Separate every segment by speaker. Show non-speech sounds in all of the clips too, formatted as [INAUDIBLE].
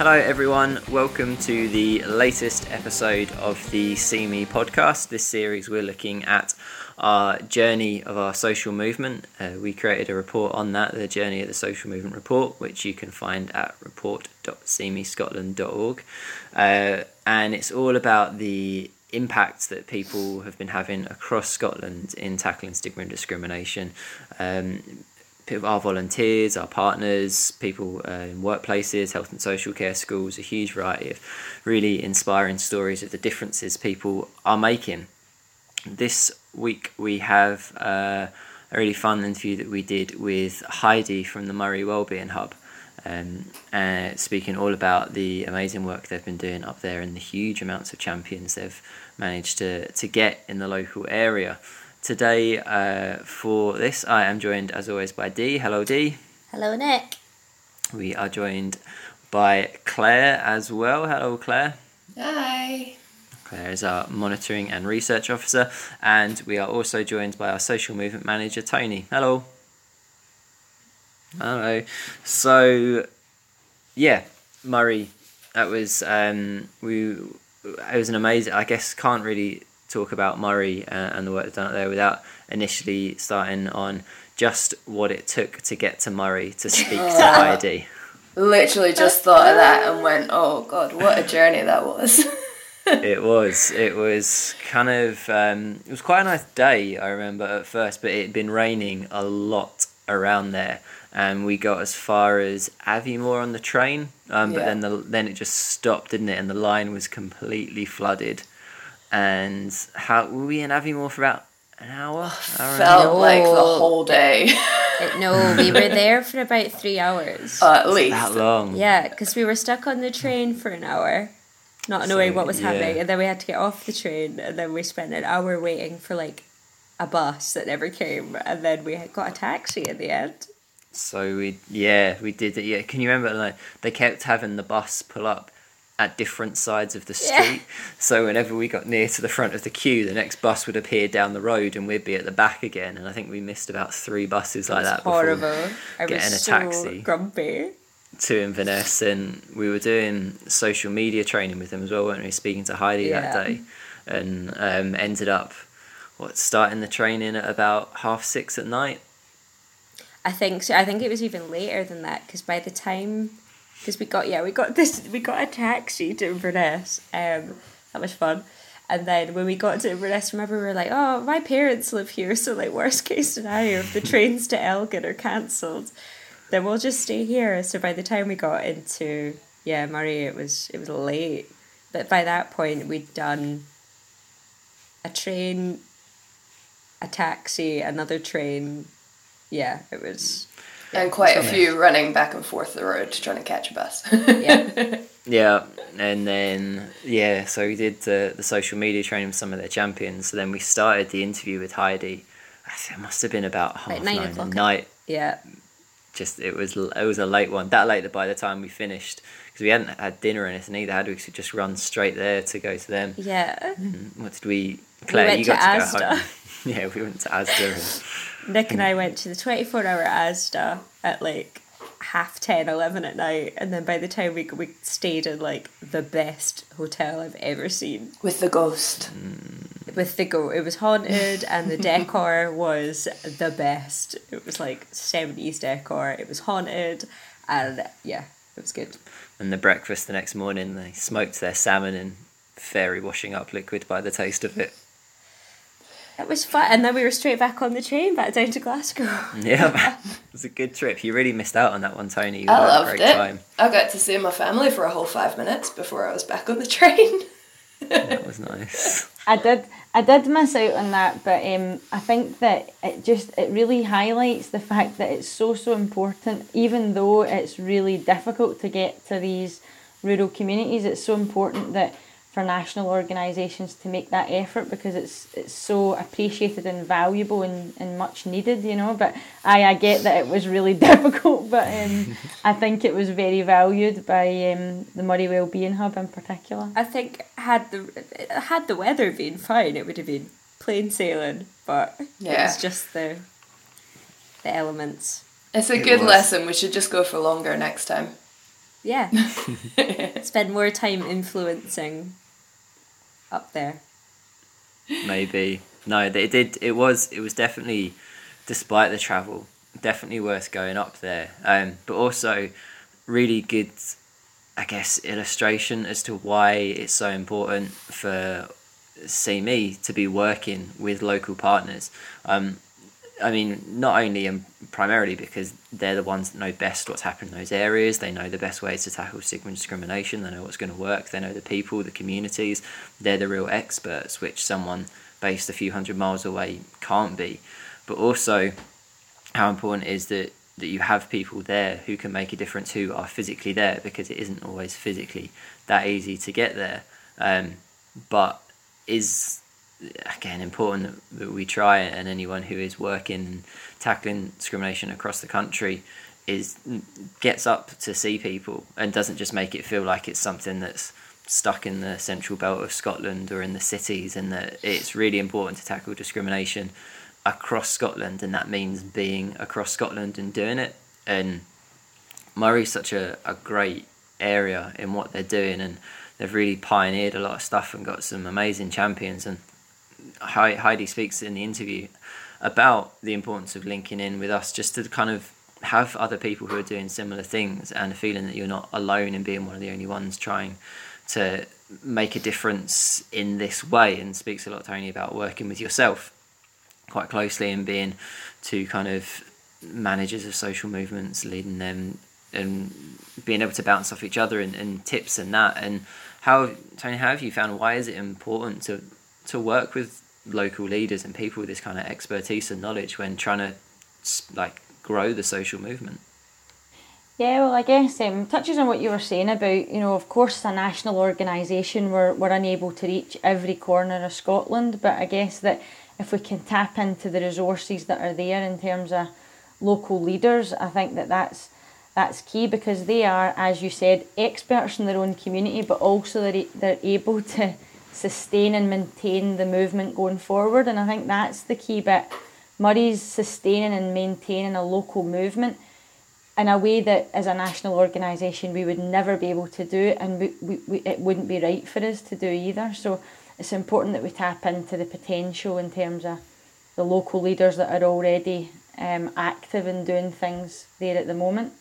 Speaker 1: Hello, everyone. Welcome to the latest episode of the See Me podcast. This series, we're looking at our journey of our social movement. Uh, we created a report on that, the Journey of the Social Movement Report, which you can find at report.seemescotland.org. Uh, and it's all about the impact that people have been having across Scotland in tackling stigma and discrimination. Um, our volunteers, our partners, people uh, in workplaces, health and social care schools, a huge variety of really inspiring stories of the differences people are making. This week we have uh, a really fun interview that we did with Heidi from the Moray Wellbeing Hub. Um, uh, speaking all about the amazing work they've been doing up there and the huge amounts of champions they've managed to, to get in the local area. Today, uh, for this, I am joined as always by Dee. Hello, Dee.
Speaker 2: Hello, Nick.
Speaker 1: We are joined by Clare as well. Hello, Clare.
Speaker 3: Hi.
Speaker 1: Clare is our monitoring and research officer, and we are also joined by our social movement manager, Toni. Hello. Hello. So, yeah, Moray. That was um, we. It was an amazing. I guess can't really talk about Moray uh, and the work done there without initially starting on just what it took to get to Moray to speak to [LAUGHS] Heidi.
Speaker 3: Literally just thought of that and went, oh god, what a journey that was. [LAUGHS]
Speaker 1: it was. It was kind of. Um, it was quite a nice day. I remember at first, but it had been raining a lot around there, and we got as far as Aviemore on the train. Um, but
Speaker 3: Yeah.
Speaker 1: then the then it just stopped, didn't it? And the line was completely flooded. And how were we in Aviemore for about an hour? hour and a?
Speaker 3: Felt like the whole day.
Speaker 2: No, we were [LAUGHS] there for about three hours.
Speaker 3: Uh, at least.
Speaker 1: that long.
Speaker 2: Yeah, because we were stuck on the train for an hour, not knowing
Speaker 1: So,
Speaker 2: what was happening, and then we had to get off the train, and then we spent an hour waiting for like a bus that never came, and then we got a taxi at the end.
Speaker 1: So we yeah we did it. Yeah, can you remember like they kept having the bus pull up at different sides of the
Speaker 2: Yeah.
Speaker 1: street. So whenever we got near to the front of the queue, the next bus would appear down the road, and we'd be at the back again. And I think we missed about three buses
Speaker 2: It
Speaker 1: like
Speaker 2: was
Speaker 1: that
Speaker 2: horrible.
Speaker 1: before
Speaker 2: I
Speaker 1: getting
Speaker 2: was
Speaker 1: a
Speaker 2: so
Speaker 1: taxi.
Speaker 2: grumpy.
Speaker 1: to Inverness, and we were doing social media training with them as well, weren't we? Speaking to Heidi that day, and um, ended up what starting the training at about half six at night.
Speaker 2: I think so. I think it was even later than that because by the time, because we got yeah we got [LAUGHS] this we got a taxi to Inverness. Um, that was fun. And then when we got to Inverness, remember we were like, oh, my parents live here, so like worst case scenario, if the trains to Elgin are cancelled, then we'll just stay here. So by the time we got into yeah Moray, it was it was late. But by that point, we'd done a train, a taxi, another train. Yeah, it was
Speaker 3: and quite a
Speaker 1: Yeah.
Speaker 3: few running back and forth the road to trying to catch a bus.
Speaker 2: yeah. [LAUGHS]
Speaker 1: Yeah, and then yeah, so we did the the social media training with some of their champions. So then we started the interview with Heidi. I think it must have been about half
Speaker 2: Like nine
Speaker 1: nine
Speaker 2: o'clock.
Speaker 1: at night.
Speaker 2: Yeah,
Speaker 1: Just it was it was a late one. That late that by the time we finished, because we hadn't had dinner or anything either, had we? So just run straight there to go to them.
Speaker 2: yeah.
Speaker 1: What did we? Clare,
Speaker 2: went
Speaker 1: you got to,
Speaker 2: Asda.
Speaker 1: go home. [LAUGHS] yeah, we went to Asda. [LAUGHS] and-
Speaker 2: Nick and I went to the 24 hour Asda at like half 10, 11 at night. And then by the time we, we stayed in like the best hotel I've ever seen.
Speaker 3: With the ghost. Mm.
Speaker 2: With the go, it was haunted and the decor [LAUGHS] was the best. It was like 70s decor. It was haunted and yeah, it was good.
Speaker 1: And the breakfast the next morning, they smoked their salmon in fairy washing up liquid by the taste of it.
Speaker 2: It was fun. And then we were straight back on the train back down to Glasgow. [LAUGHS]
Speaker 1: Yeah, it was a good trip. You really missed out on that one, Toni. You
Speaker 3: I
Speaker 1: had a
Speaker 3: loved
Speaker 1: great
Speaker 3: it.
Speaker 1: time.
Speaker 3: I got to see my family for a whole five minutes before I was back on the train.
Speaker 1: That [LAUGHS] was nice.
Speaker 4: I did I did miss out on that, but um, I think that it just it really highlights the fact that it's so so important. Even though it's really difficult to get to these rural communities, it's so important that for national organisations to make that effort because it's it's so appreciated and valuable and, and much needed, you know. But I, I get that it was really [LAUGHS] difficult, but um, [LAUGHS] I think it was very valued by um, the Moray Wellbeing Hub in particular.
Speaker 2: I think had the had the weather been fine, it would have been plain sailing. But it was just the the elements.
Speaker 3: It's a
Speaker 1: It
Speaker 3: good
Speaker 1: was.
Speaker 3: lesson. We should just go for longer next time.
Speaker 2: yeah, [LAUGHS] spend more time influencing up there.
Speaker 1: maybe. No it did it was it was definitely despite the travel definitely worth going up there. Um but also really good i guess illustration as to why it's so important for see me to be working with local partners. Um I mean, not only and primarily because they're the ones that know best what's happening in those areas. They know the best ways to tackle stigma and discrimination. They know what's going to work. They know the people, the communities. They're the real experts, which someone based a few hundred miles away can't be. But also, how important is that that you have people there who can make a difference, who are physically there, because it isn't always physically that easy to get there. Um, but is again important that, we try and anyone who is working tackling discrimination across the country is gets up to see people and doesn't just make it feel like it's something that's stuck in the central belt of Scotland or in the cities and that it's really important to tackle discrimination across Scotland and that means being across Scotland and doing it. And Moray's such a, a great area in what they're doing and they've really pioneered a lot of stuff and got some amazing champions and Heidi speaks in the interview about the importance of linking in with us just to kind of have other people who are doing similar things and a feeling that you're not alone in being one of the only ones trying to make a difference in this way and speaks a lot Toni about working with yourself quite closely and being two kind of managers of social movements leading them and being able to bounce off each other and, and tips and that. And how Toni how have you found why is it important to to work with local leaders and people with this kind of expertise and knowledge when trying to like grow the social movement?
Speaker 4: Yeah, well, I guess um, touches on what you were saying about, you know, of course, a national organisation, we're, we're unable to reach every corner of Scotland, but I guess that if we can tap into the resources that are there in terms of local leaders, I think that that's that's key because they are, as you said, experts in their own community, but also they're, they're able to sustain and maintain the movement going forward. And I think that's the key bit. Moray's sustaining and maintaining a local movement in a way that, as a national organisation, we would never be able to do, and we, we, we, it wouldn't be right for us to do either. So it's important that we tap into the potential in terms of the local leaders that are already um, active and doing things there at the moment.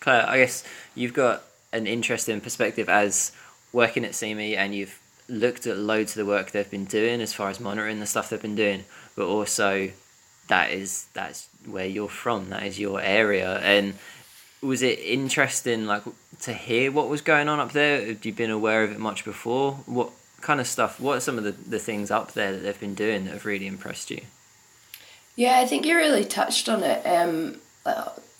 Speaker 1: Clare, I guess you've got an interesting perspective as working at See Me and you've looked at loads of the work they've been doing as far as monitoring the stuff they've been doing, but also that is that's where you're from, that is your area. And was it interesting like to hear what was going on up there? Have you been aware of it much before? What kind of stuff what are some of the, the things up there that they've been doing that have really impressed you?
Speaker 3: Yeah, I think you really touched on it. Um,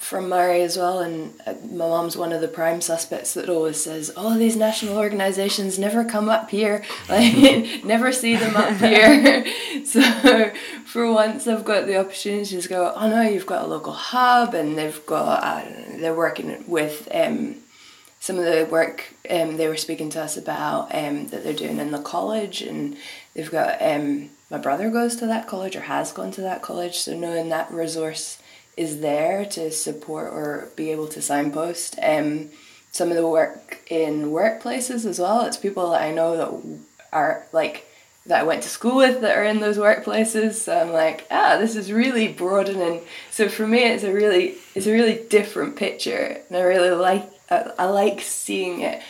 Speaker 3: from Moray as well, and uh, my mom's one of the prime suspects that always says, "Oh, these national organisations never come up here. [LAUGHS] Like, never see them up [LAUGHS] here." [LAUGHS] so, for once, I've got the opportunity to go. Oh no, you've got a local hub, and they've got uh, they're working with um, some of the work um, they were speaking to us about um, that they're doing in the college, and they've got um, my brother goes to that college or has gone to that college, so knowing that resource is there to support or be able to signpost. Um, some of the work in workplaces as well. It's people that I know that are like that I went to school with that are in those workplaces. So I'm like, ah, this is really broadening. So for me, it's a really it's a really different picture, and I really like I, I like seeing it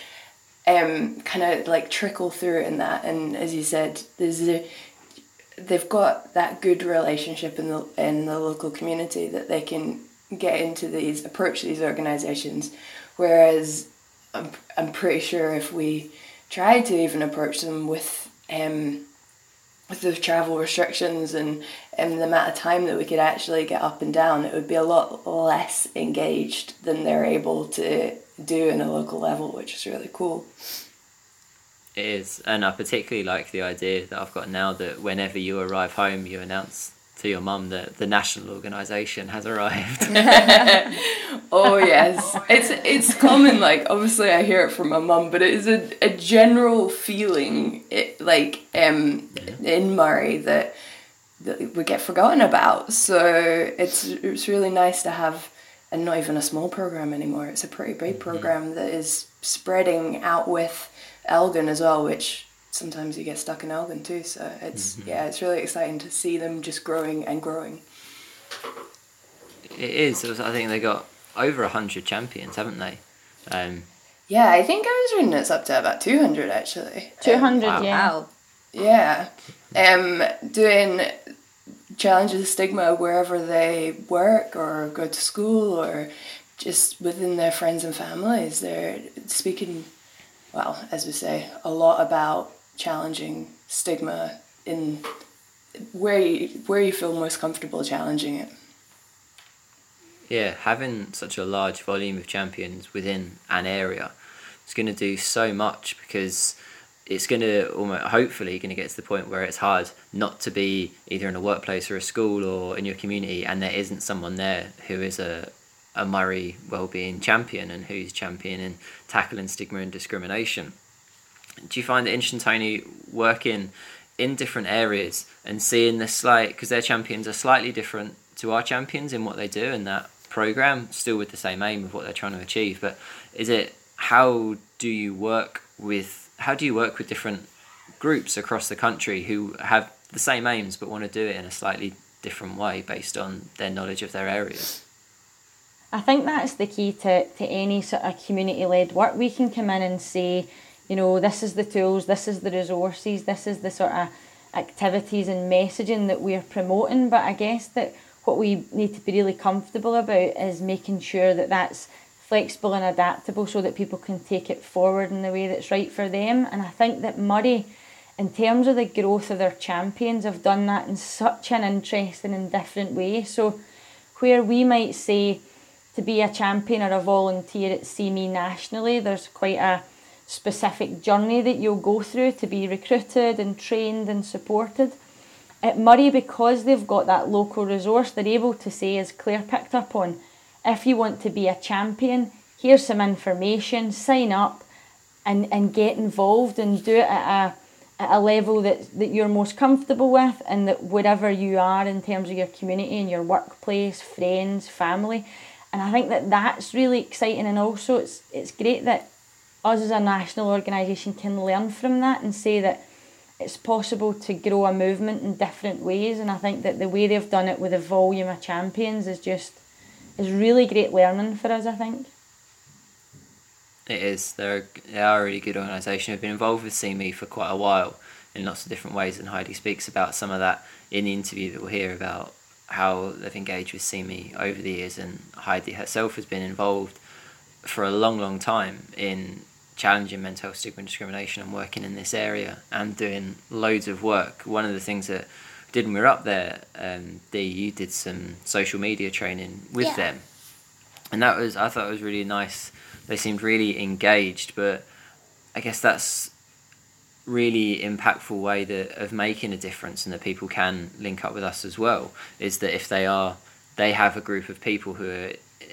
Speaker 3: um kind of like trickle through in that. And as you said, there's a they've got that good relationship in the in the local community that they can get into these approach these organizations whereas I'm, I'm pretty sure if we tried to even approach them with um with the travel restrictions and, and the amount of time that we could actually get up and down, it would be a lot less engaged than they're able to do in a local level, which is really cool.
Speaker 1: It is, and I particularly like the idea that I've got now that whenever you arrive home, you announce to your mum that the national organisation has arrived. [LAUGHS] [LAUGHS]
Speaker 3: oh yes, it's it's common. Like obviously, I hear it from my mum, but it is a, a general feeling, it, like um, yeah. in Moray that that we get forgotten about. So it's it's really nice to have and not even a small program anymore. It's a pretty big program that is spreading out with Elgin as well, which sometimes you get stuck in Elgin too. So it's yeah, it's really exciting to see them just growing and growing.
Speaker 1: It is. I think they got over hundred champions, haven't they? Um,
Speaker 3: Yeah, I think I was reading it's up to about two hundred actually. Um,
Speaker 4: 200,
Speaker 1: Wow.
Speaker 4: yeah.
Speaker 2: Wow.
Speaker 3: Yeah. Um, doing challenges the stigma wherever they work or go to school or just within their friends and families. They're speaking, well, as we say, a lot about challenging stigma in where you, where you feel most comfortable challenging it.
Speaker 1: yeah, having such a large volume of champions within an area is going to do so much because it's going to almost hopefully going to get to the point where it's hard not to be either in a workplace or a school or in your community and there isn't someone there who is a a Moray wellbeing champion and who's championing tackling stigma and discrimination. Do you find it interesting, Toni, working in different areas and seeing the slight because their champions are slightly different to our champions in what they do in that program, still with the same aim of what they're trying to achieve. But is it how do you work with how do you work with different groups across the country who have the same aims but want to do it in a slightly different way based on their knowledge of their areas?
Speaker 4: I think that's the key to, to any sort of community led work. We can come in and say, you know, this is the tools, this is the resources, this is the sort of activities and messaging that we're promoting. But I guess that what we need to be really comfortable about is making sure that that's flexible and adaptable so that people can take it forward in the way that's right for them. And I think that Moray, in terms of the growth of their champions, have done that in such an interesting and different way. So, where we might say, to be a champion or a volunteer at See Me nationally, there's quite a specific journey that you'll go through to be recruited and trained and supported. At Moray, because they've got that local resource, they're able to say, as Clare picked up on, if you want to be a champion, here's some information, sign up and, and get involved and do it at a at a level that, that you're most comfortable with and that wherever you are in terms of your community and your workplace, friends, family. And I think that that's really exciting and also it's it's great that us as a national organisation can learn from that and say that it's possible to grow a movement in different ways and I think that the way they've done it with a volume of champions is just is really great learning for us I think.
Speaker 1: It is. They're they are a really good organisation. They've been involved with See Me for quite a while in lots of different ways, and Heidi speaks about some of that in the interview that we'll hear about how they've engaged with See Me over the years. And Heidi herself has been involved for a long, long time in challenging mental health stigma and discrimination and working in this area and doing loads of work. One of the things that did when we were up there, um, Dee, you did some social media training with
Speaker 2: Yeah.
Speaker 1: them, and that was I thought it was really nice they seemed really engaged but i guess that's really impactful way that of making a difference and that people can link up with us as well is that if they are they have a group of people who are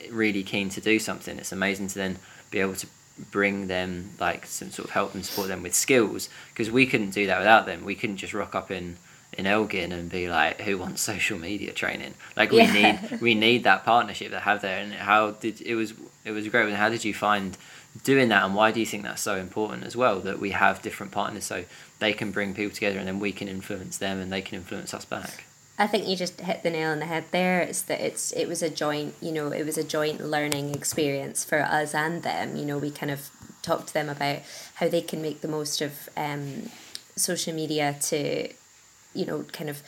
Speaker 1: really keen to do something it's amazing to then be able to bring them like some sort of help and support them with skills because we couldn't do that without them we couldn't just rock up in in Elgin and be like, who wants [LAUGHS] social media training? Like we
Speaker 2: Yeah.
Speaker 1: need we need that partnership that have there. And how did it was it was great. And how did you find doing that? And why do you think that's so important as well? That we have different partners so they can bring people together and then we can influence them and they can influence us back.
Speaker 2: I think you just hit the nail on the head there. It's that it's it was a joint, you know, it was a joint learning experience for us and them. You know, we kind of talked to them about how they can make the most of um, social media to, you know, kind of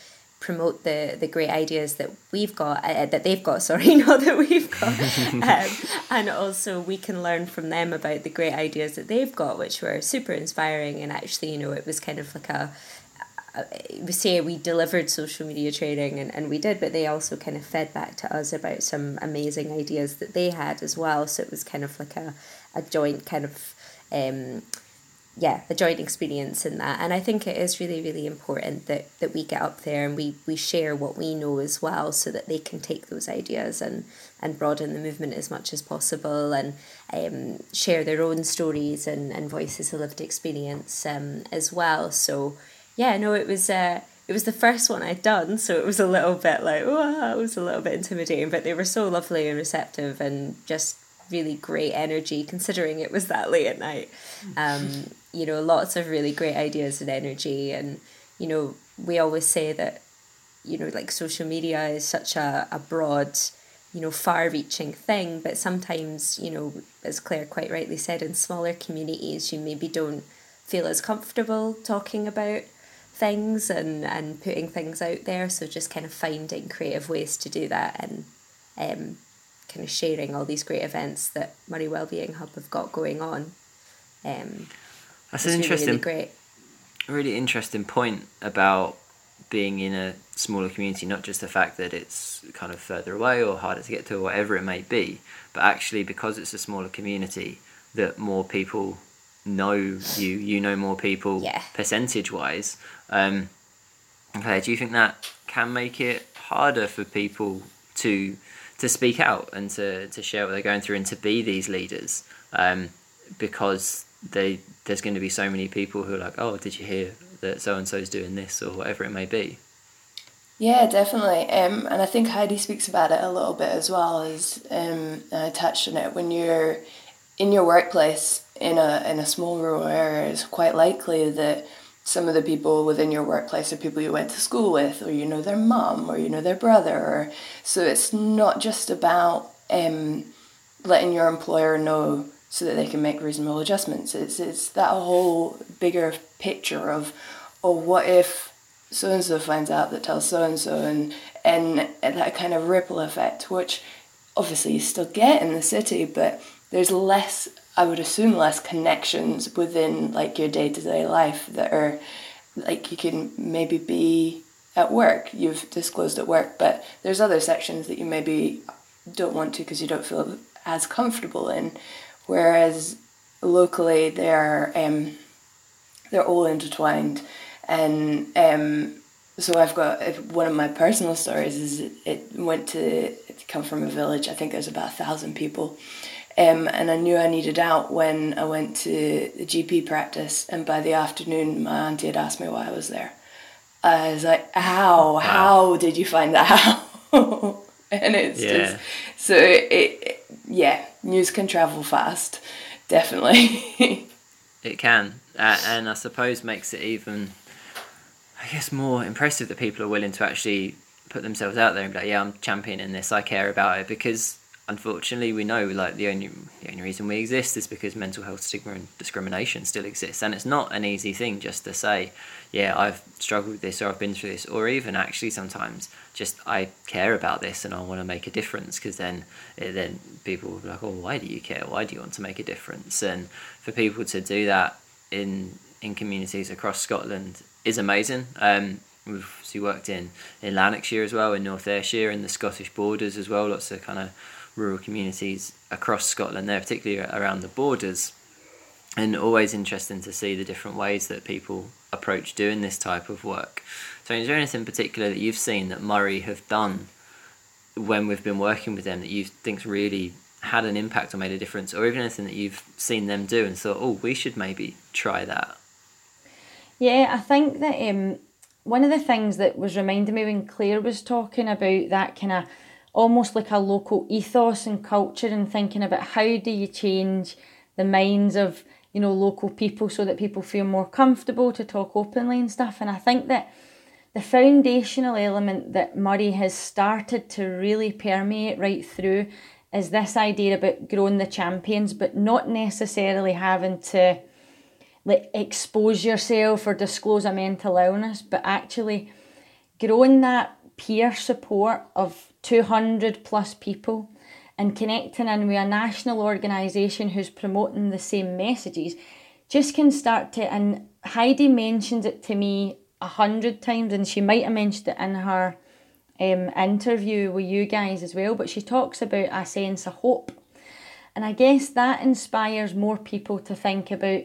Speaker 2: promote the the great ideas that we've got uh, that they've got [LAUGHS] sorry not that we've got [LAUGHS] um, and also we can learn from them about the great ideas that they've got which were super inspiring and actually you know it was kind of like a we say we delivered social media training and, and we did, but they also kind of fed back to us about some amazing ideas that they had as well. So it was kind of like a, a joint kind of um yeah, a joint experience in that. And I think it is really, really important that, that we get up there and we, we share what we know as well so that they can take those ideas and, and broaden the movement as much as possible and um, share their own stories and, and voices of lived experience um, as well. So yeah, no, it was uh, it was the first one I'd done, so it was a little bit like, oh, it was a little bit intimidating, but they were so lovely and receptive and just really great energy considering it was that late at night. Um, you know, lots of really great ideas and energy. And, you know, we always say that, you know, like social media is such a, a broad, you know, far reaching thing, but sometimes, you know, as Clare quite rightly said, in smaller communities, you maybe don't feel as comfortable talking about things and, and putting things out there. So just kind of finding creative ways to do that and um, kind of sharing all these great events that Moray Wellbeing Hub have got going on. Um,
Speaker 1: That's an interesting,
Speaker 2: really, really great.
Speaker 1: really interesting point about being in a smaller community, not just the fact that it's kind of further away or harder to get to or whatever it may be, but actually because it's a smaller community, that more people know you, you know more people
Speaker 2: Yeah.
Speaker 1: percentage wise. Um, okay, do you think that can make it harder for people to to speak out and to, to share what they're going through and to be these leaders? Um, because they there's going to be so many people who are like, oh, did you hear that so and so's doing this or whatever it may be?
Speaker 3: Yeah, definitely. Um, and I think Heidi speaks about it a little bit as well as um, I touched on it when you're in your workplace in a in a small rural area. It's quite likely that some of the people within your workplace are people you went to school with, or you know their mum, or you know their brother. Or so it's not just about um, letting your employer know so that they can make reasonable adjustments. It's it's that whole bigger picture of, oh, what if so and so finds out that tells so and so, and and that kind of ripple effect, which obviously you still get in the city, but there's less. I would assume less connections within like your day to day life that are like you can maybe be at work. You've disclosed at work, but there's other sections that you maybe don't want to because you don't feel as comfortable in. Whereas locally, they're um, they're all intertwined, and um, so I've got one of my personal stories is it, went to come from a village. I think there's about a thousand people. Um, and I knew I needed out when I went to the GP practice, and by the afternoon, my auntie had asked me why I was there. I was like, "How? How did you find that out?" [LAUGHS] and it's
Speaker 1: Yeah.
Speaker 3: just so it, it. Yeah, news can travel fast, definitely. [LAUGHS]
Speaker 1: It can, uh, and I suppose makes it even, I guess, more impressive that people are willing to actually put themselves out there and be like, "Yeah, I'm championing this. I care about it." Because unfortunately, we know like the only the only reason we exist is because mental health stigma and discrimination still exists, and it's not an easy thing just to say, "Yeah, I've struggled with this or I've been through this," or even actually sometimes just I care about this and I want to make a difference. Because then, then people will be like, "Oh, why do you care? Why do you want to make a difference?" And for people to do that in in communities across Scotland is amazing. Um, we've obviously worked in in Lanarkshire as well, in North Ayrshire, in the Scottish borders as well. Lots of kind of rural communities across Scotland there, particularly around the borders. And always interesting to see the different ways that people approach doing this type of work. So, is there anything particular that you've seen that Moray have done when we've been working with them that you think's really had an impact or made a difference, or even anything that you've seen them do and thought, oh, we should maybe try that?
Speaker 4: Yeah, I think that um, one of the things that was reminding me when Clare was talking about that kind of almost like a local ethos and culture and thinking about how do you change the minds of you know local people so that people feel more comfortable to talk openly and stuff. And i think that the foundational element that Moray has started to really permeate right through is this idea about growing the champions but not necessarily having to like expose yourself or disclose a mental illness, but actually growing that peer support of 200 plus people and connecting in with a national organisation who's promoting the same messages just can start to and Heidi mentioned it to me a hundred times and she might have mentioned it in her um, interview with you guys as well but she talks about a sense of hope. And I guess that inspires more people to think about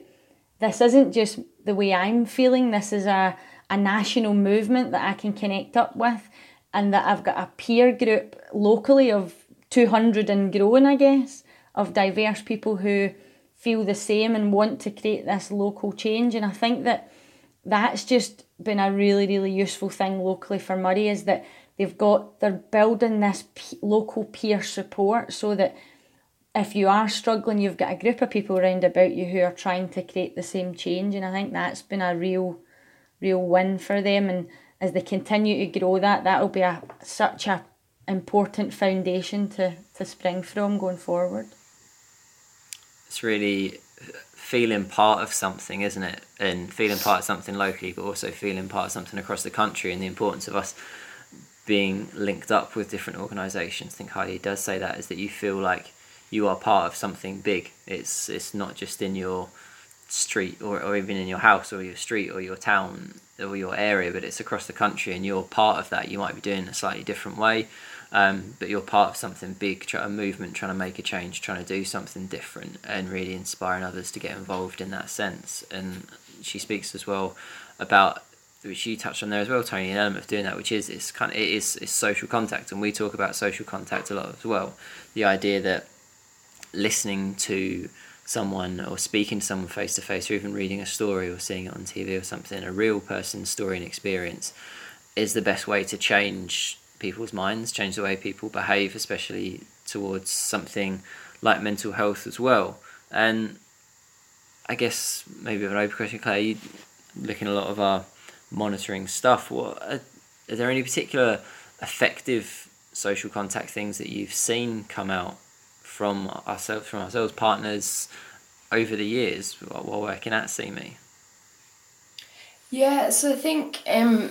Speaker 4: this isn't just the way I'm feeling, this is a, a national movement that I can connect up with, and that I've got a peer group locally of 200 and growing, I guess, of diverse people who feel the same and want to create this local change. And I think that that's just been a really really useful thing locally for Moray is that they've got they're building this p- local peer support so that if you are struggling you've got a group of people around about you who are trying to create the same change and I think that's been a real real win for them and as they continue to grow that that'll be a such a important foundation to to spring from going forward
Speaker 1: it's really feeling part of something, isn't it? And feeling part of something locally, but also feeling part of something across the country, and the importance of us being linked up with different organisations. I think Heidi does say that is that you feel like you are part of something big. It's it's not just in your street or, or even in your house or your street or your town or your area, but it's across the country and you're part of that. You might be doing it a slightly different way, um, but you're part of something big, a movement, trying to make a change, trying to do something different, and really inspiring others to get involved in that sense. And she speaks as well about which you touched on there as well, Toni, an element of doing that, which is it's kind of it is it's social contact, and we talk about social contact a lot as well. The idea that listening to someone or speaking to someone face to face, or even reading a story or seeing it on TV or something, a real person's story and experience, is the best way to change people's minds, change the way people behave, especially towards something like mental health as well. And I guess maybe an open question, Clare. You looking at a lot of our monitoring stuff. What are, are there any particular effective social contact things that you've seen come out from ourselves, from ourselves, partners over the years while working at See Me?
Speaker 3: Yeah, so I think um,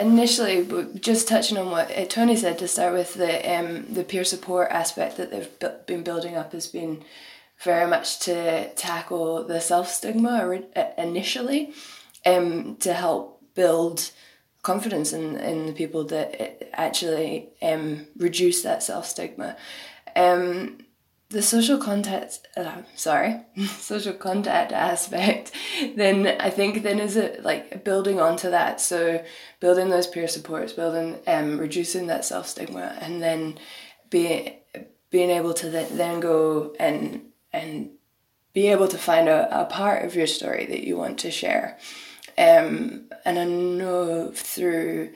Speaker 3: initially, just touching on what uh, Toni said to start with, the um, the peer support aspect that they've been building up has been very much to tackle the self stigma uh, initially, um, to help build confidence in, in the people that actually um, reduce that self stigma. Um, the social contact uh, sorry [LAUGHS] social contact aspect [LAUGHS] then i think then is it like building onto that. So building those peer supports building um reducing that self stigma and then being being able to then, go and and be able to find a, a part of your story that you want to share. Um and i know through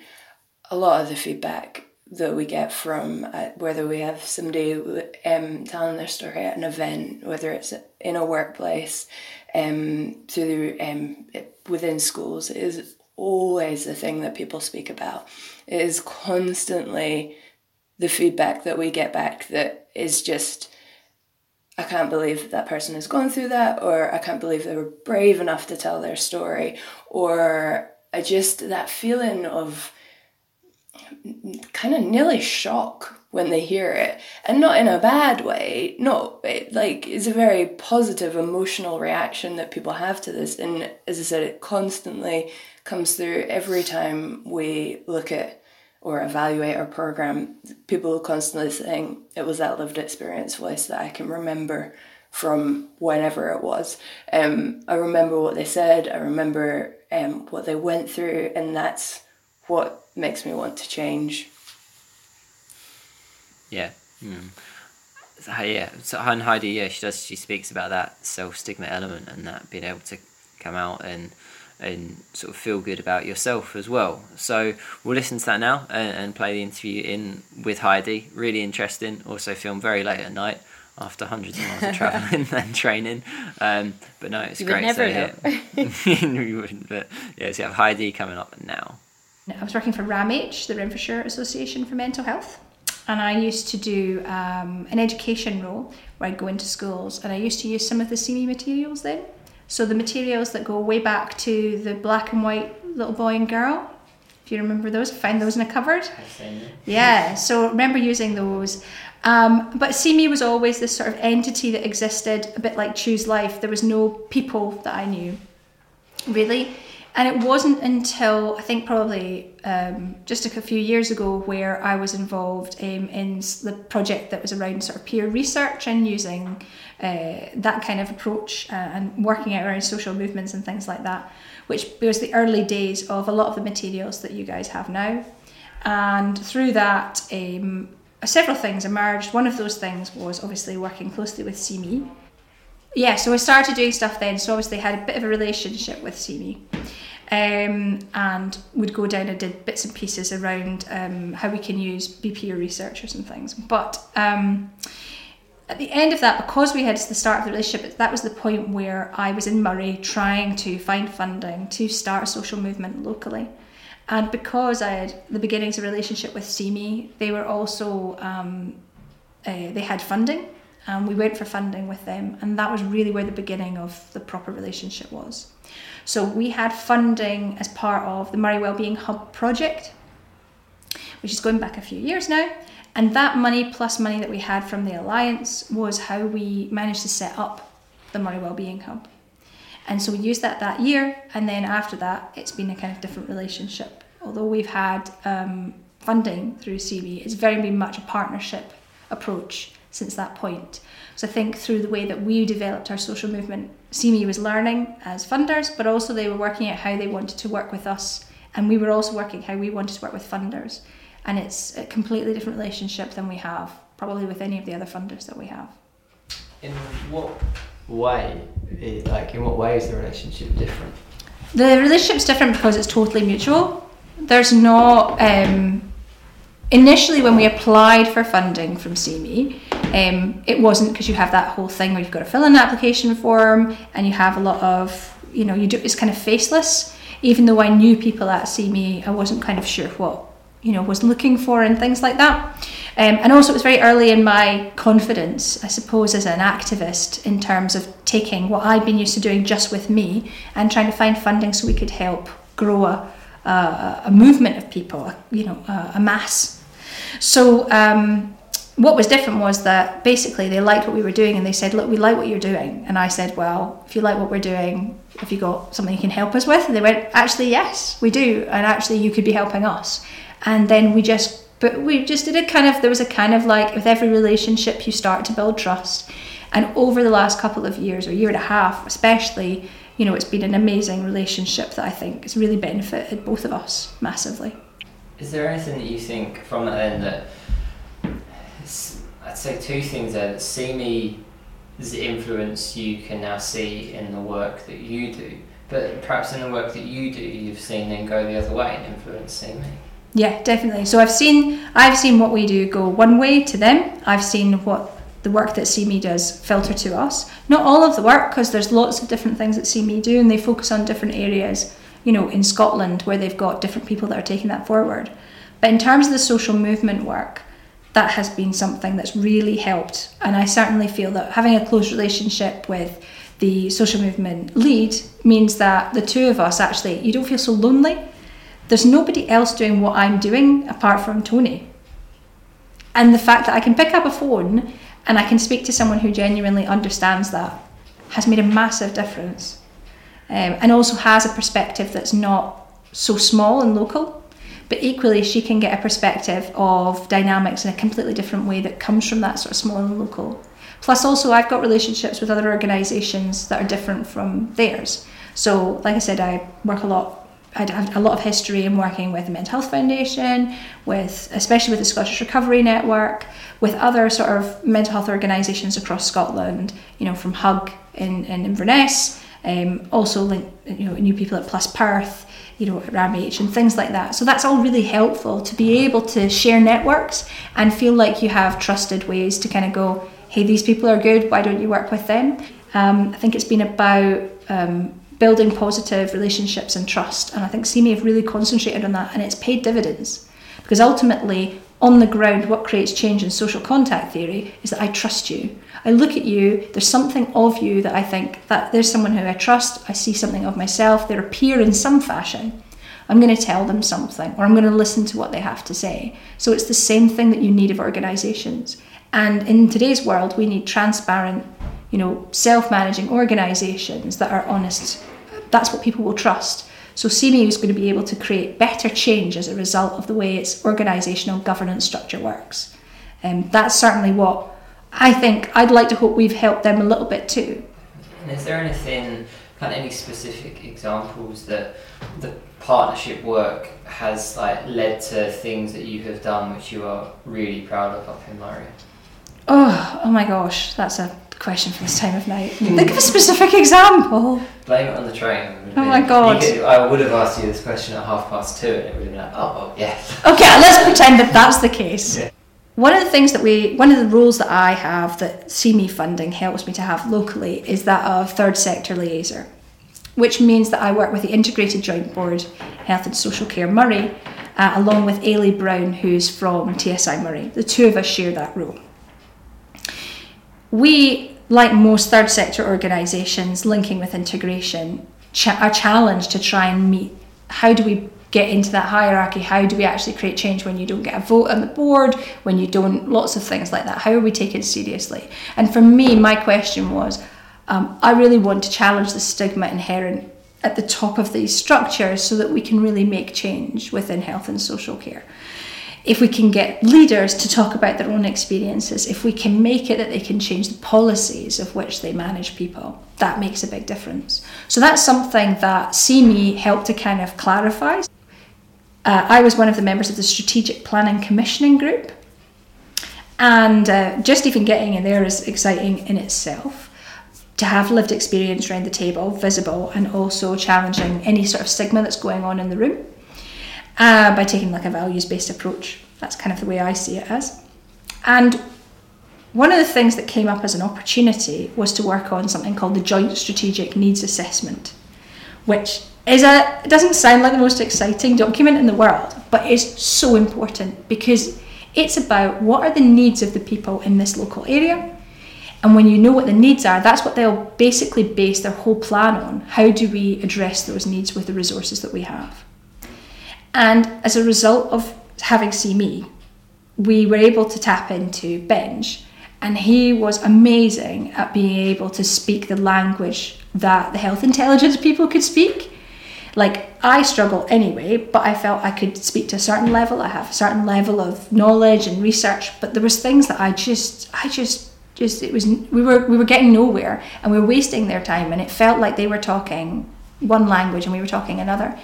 Speaker 3: a lot of the feedback that we get from uh, whether we have somebody um, telling their story at an event, whether it's in a workplace, um, through um, within schools, is always the thing that people speak about. It is constantly the feedback that we get back that is just, I can't believe that person has gone through that, or I can't believe they were brave enough to tell their story, or just that feeling of kind of nearly shock when they hear it. And not in a bad way no it like it's a very positive emotional reaction that people have to this. And as i said it constantly comes through every time we look at or evaluate our program. People constantly saying it was that lived experience voice that i can remember from whenever it was. Um, i remember what they said i remember um, what they went through and that's what makes me want to change.
Speaker 1: Yeah. Mm. So, yeah. So and Heidi, yeah, she does. She speaks about that self stigma element and that being able to come out and and sort of feel good about yourself as well. So we'll listen to that now and, and play the interview in with Heidi. Really interesting. Also filmed very late at night after hundreds of miles of traveling [LAUGHS] and training. Um, but no, it's
Speaker 2: you
Speaker 1: great.
Speaker 2: Would never
Speaker 1: so, yeah. [LAUGHS] you wouldn't, but yeah. So you have Heidi coming up now.
Speaker 5: I was working for RAMH, the Renfrewshire Association for Mental Health, and I used to do um, an education role where I'd go into schools and I used to use some of the See Me materials then. So the materials that go way back to the black and white little boy and girl, if you remember those, find those in a cupboard. Yeah, so remember using those. Um, but See Me was always this sort of entity that existed a bit like Choose Life. There was no people that I knew, really. And it wasn't until I think probably um, just a few years ago where I was involved um, in the project that was around sort of peer research and using uh, that kind of approach uh, and working out around social movements and things like that, which was the early days of a lot of the materials that you guys have now. And through that, um, several things emerged. One of those things was obviously working closely with See Me. Yeah, so I started doing stuff then, so obviously I had a bit of a relationship with See Me. Um, and would go down and did bits and pieces around um, how we can use BPO researchers and things. But um, at the end of that, because we had the start of the relationship, that was the point where I was in Moray trying to find funding to start a social movement locally. And because I had the beginnings of a relationship with See Me, they were also, um, uh, they had funding. And we went for funding with them. And that was really where the beginning of the proper relationship was. So we had funding as part of the Moray Wellbeing Hub project, which is going back a few years now. And that money plus money that we had from the Alliance was how we managed to set up the Moray Wellbeing Hub. And so we used that that year, and then after that, it's been a kind of different relationship. Although we've had um, funding through See Me, it's very been much a partnership approach since that point. So I think through the way that we developed our social movement, See Me was learning as funders, but also they were working out how they wanted to work with us, and we were also working how we wanted to work with funders and it's a completely different relationship than we have probably with any of the other funders that we have.
Speaker 1: In what way, like in what way is the relationship different?
Speaker 5: The relationship's different because it's totally mutual. There's not um, initially when we applied for funding from See Me, um, it wasn't because you have that whole thing where you've got to fill in an application form and you have a lot of you know you do it's kind of faceless. Even though I knew people at See Me, I wasn't kind of sure what you know was looking for and things like that. Um, and also, it was very early in my confidence, I suppose, as an activist, in terms of taking what I'd been used to doing just with me and trying to find funding so we could help grow a, a, movement of people, you know, a, a mass. So, um, what was different was that basically they liked what we were doing and they said, Look, we like what you're doing. And I said, Well, if you like what we're doing, have you got something you can help us with? And they went, Actually, yes, we do. And actually, you could be helping us and then we just but we just did a kind of there was a kind of like with every relationship you start to build trust and over the last couple of years or year and a half especially you know it's been an amazing relationship that i think has really benefited both of us massively
Speaker 1: is there anything that you think from that end that i'd say two things there that See Me's influence you can now see in the work that you do but perhaps in the work that you do you've seen them go the other way and influence See Me
Speaker 5: yeah, definitely. So I've seen I've seen what we do go one way to them. I've seen what the work that See Me does filter to us. Not all of the work, because there's lots of different things that See Me do, and they focus on different areas. You know, in Scotland where they've got different people that are taking that forward. But in terms of the social movement work, that has been something that's really helped. And I certainly feel that having a close relationship with the social movement lead means that the two of us actually, you don't feel so lonely there's nobody else doing what I'm doing apart from Toni. And the fact that I can pick up a phone and I can speak to someone who genuinely understands that has made a massive difference. Um, and also has a perspective that's not so small and local, but equally she can get a perspective of dynamics in a completely different way that comes from that sort of small and local. Plus, also, I've got relationships with other organisations that are different from theirs. So, like I said, I work a lot I have a lot of history in working with the Mental Health Foundation, with especially with the Scottish Recovery Network, with other sort of mental health organisations across Scotland. You know, from Hug in, in Inverness, um, also link, you know new people at Plus Perth, you know, RAMH and things like that. So that's all really helpful to be able to share networks and feel like you have trusted ways to kind of go, hey, these people are good. Why don't you work with them? Um, I think it's been about um, building positive relationships and trust. And I think See Me have really concentrated on that and it's paid dividends. Because ultimately, on the ground, what creates change in social contact theory is that I trust you. I look at you, there's something of you that I think that there's someone who I trust, I see something of myself, they appear in some fashion. I'm going to tell them something or I'm going to listen to what they have to say. So it's the same thing that you need of organizations. And in today's world, we need transparent, you know, self-managing organisations that are honest. That's what people will trust. So See Me is going to be able to create better change as a result of the way its organisational governance structure works. And um, that's certainly what I think I'd like to hope we've helped them a little bit too.
Speaker 1: And is there anything, kind of any specific examples that the partnership work has like led to things that you have done which you are really proud of up in Moray?
Speaker 5: Oh, oh my gosh, that's a question for this time of night. Think of a specific example.
Speaker 1: Blame it on the train.
Speaker 5: Oh my God.
Speaker 1: could- I would have asked you this question at half past two, and it would have been like, oh, well, yeah.
Speaker 5: Okay, let's pretend that that's the case.
Speaker 1: Yeah.
Speaker 5: One of the things that we, one of the roles that I have that CME funding helps me to have locally is that of third sector liaison, which means that I work with the Integrated Joint Board Health and Social Care Moray, uh, along with Ailey Brown, who's from TSI Moray. The two of us share that role. We, like most third sector organisations linking with integration, cha- are challenged to try and meet how do we get into that hierarchy? How do we actually create change when you don't get a vote on the board, when you don't, lots of things like that? How are we taken seriously? And for me, my question was um, I really want to challenge the stigma inherent at the top of these structures so that we can really make change within health and social care if we can get leaders to talk about their own experiences, if we can make it that they can change the policies of which they manage people, that makes a big difference. So that's something that See Me helped to kind of clarify. Uh, I was one of the members of the Strategic Planning Commissioning Group, and uh, just even getting in there is exciting in itself. To have lived experience around the table, visible, and also challenging any sort of stigma that's going on in the room uh, by taking like a values based approach. That's kind of the way I see it as. And one of the things that came up as an opportunity was to work on something called the Joint Strategic Needs Assessment, which is a it doesn't sound like the most exciting document in the world, but it's so important because it's about what are the needs of the people in this local area. And when you know what the needs are, that's what they'll basically base their whole plan on. How do we address those needs with the resources that we have? And as a result of having See Me, we were able to tap into Benj, and he was amazing at being able to speak the language that the health intelligence people could speak. Like, I struggle anyway, but I felt I could speak to a certain level. I have a certain level of knowledge and research, but there was things that I just, I just, just it was we were we were getting nowhere, and we were wasting their time, and it felt like they were talking one language and we were talking another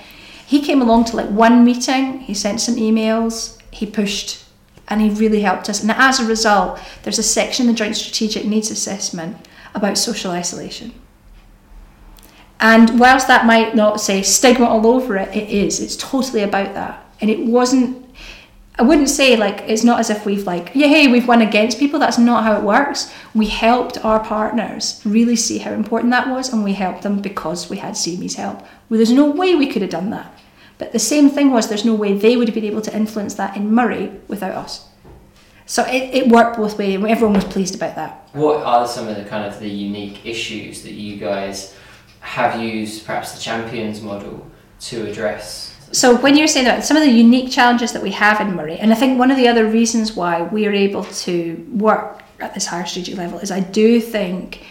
Speaker 5: he came along to like one meeting. He sent some emails. He pushed and he really helped us. And as a result there's a section in the joint strategic needs assessment about social isolation. And whilst that might not say stigma all over it it is. It's totally about that. And it wasn't I wouldn't say like it's not as if we've like yeah hey we've won against people. That's not how it works. We helped our partners really see how important that was and we helped them because we had See Me's help. Well, there's no way we could have done that but the same thing was there's no way they would have been able to influence that in Moray without us so it, it worked both ways and everyone was pleased about that
Speaker 1: What are some of the kind of the unique issues that you guys have used, perhaps the champions model, to address?
Speaker 5: So when you're saying that some of the unique challenges that we have in Moray, and I think one of the other reasons why we are able to work at this higher strategic level is I do think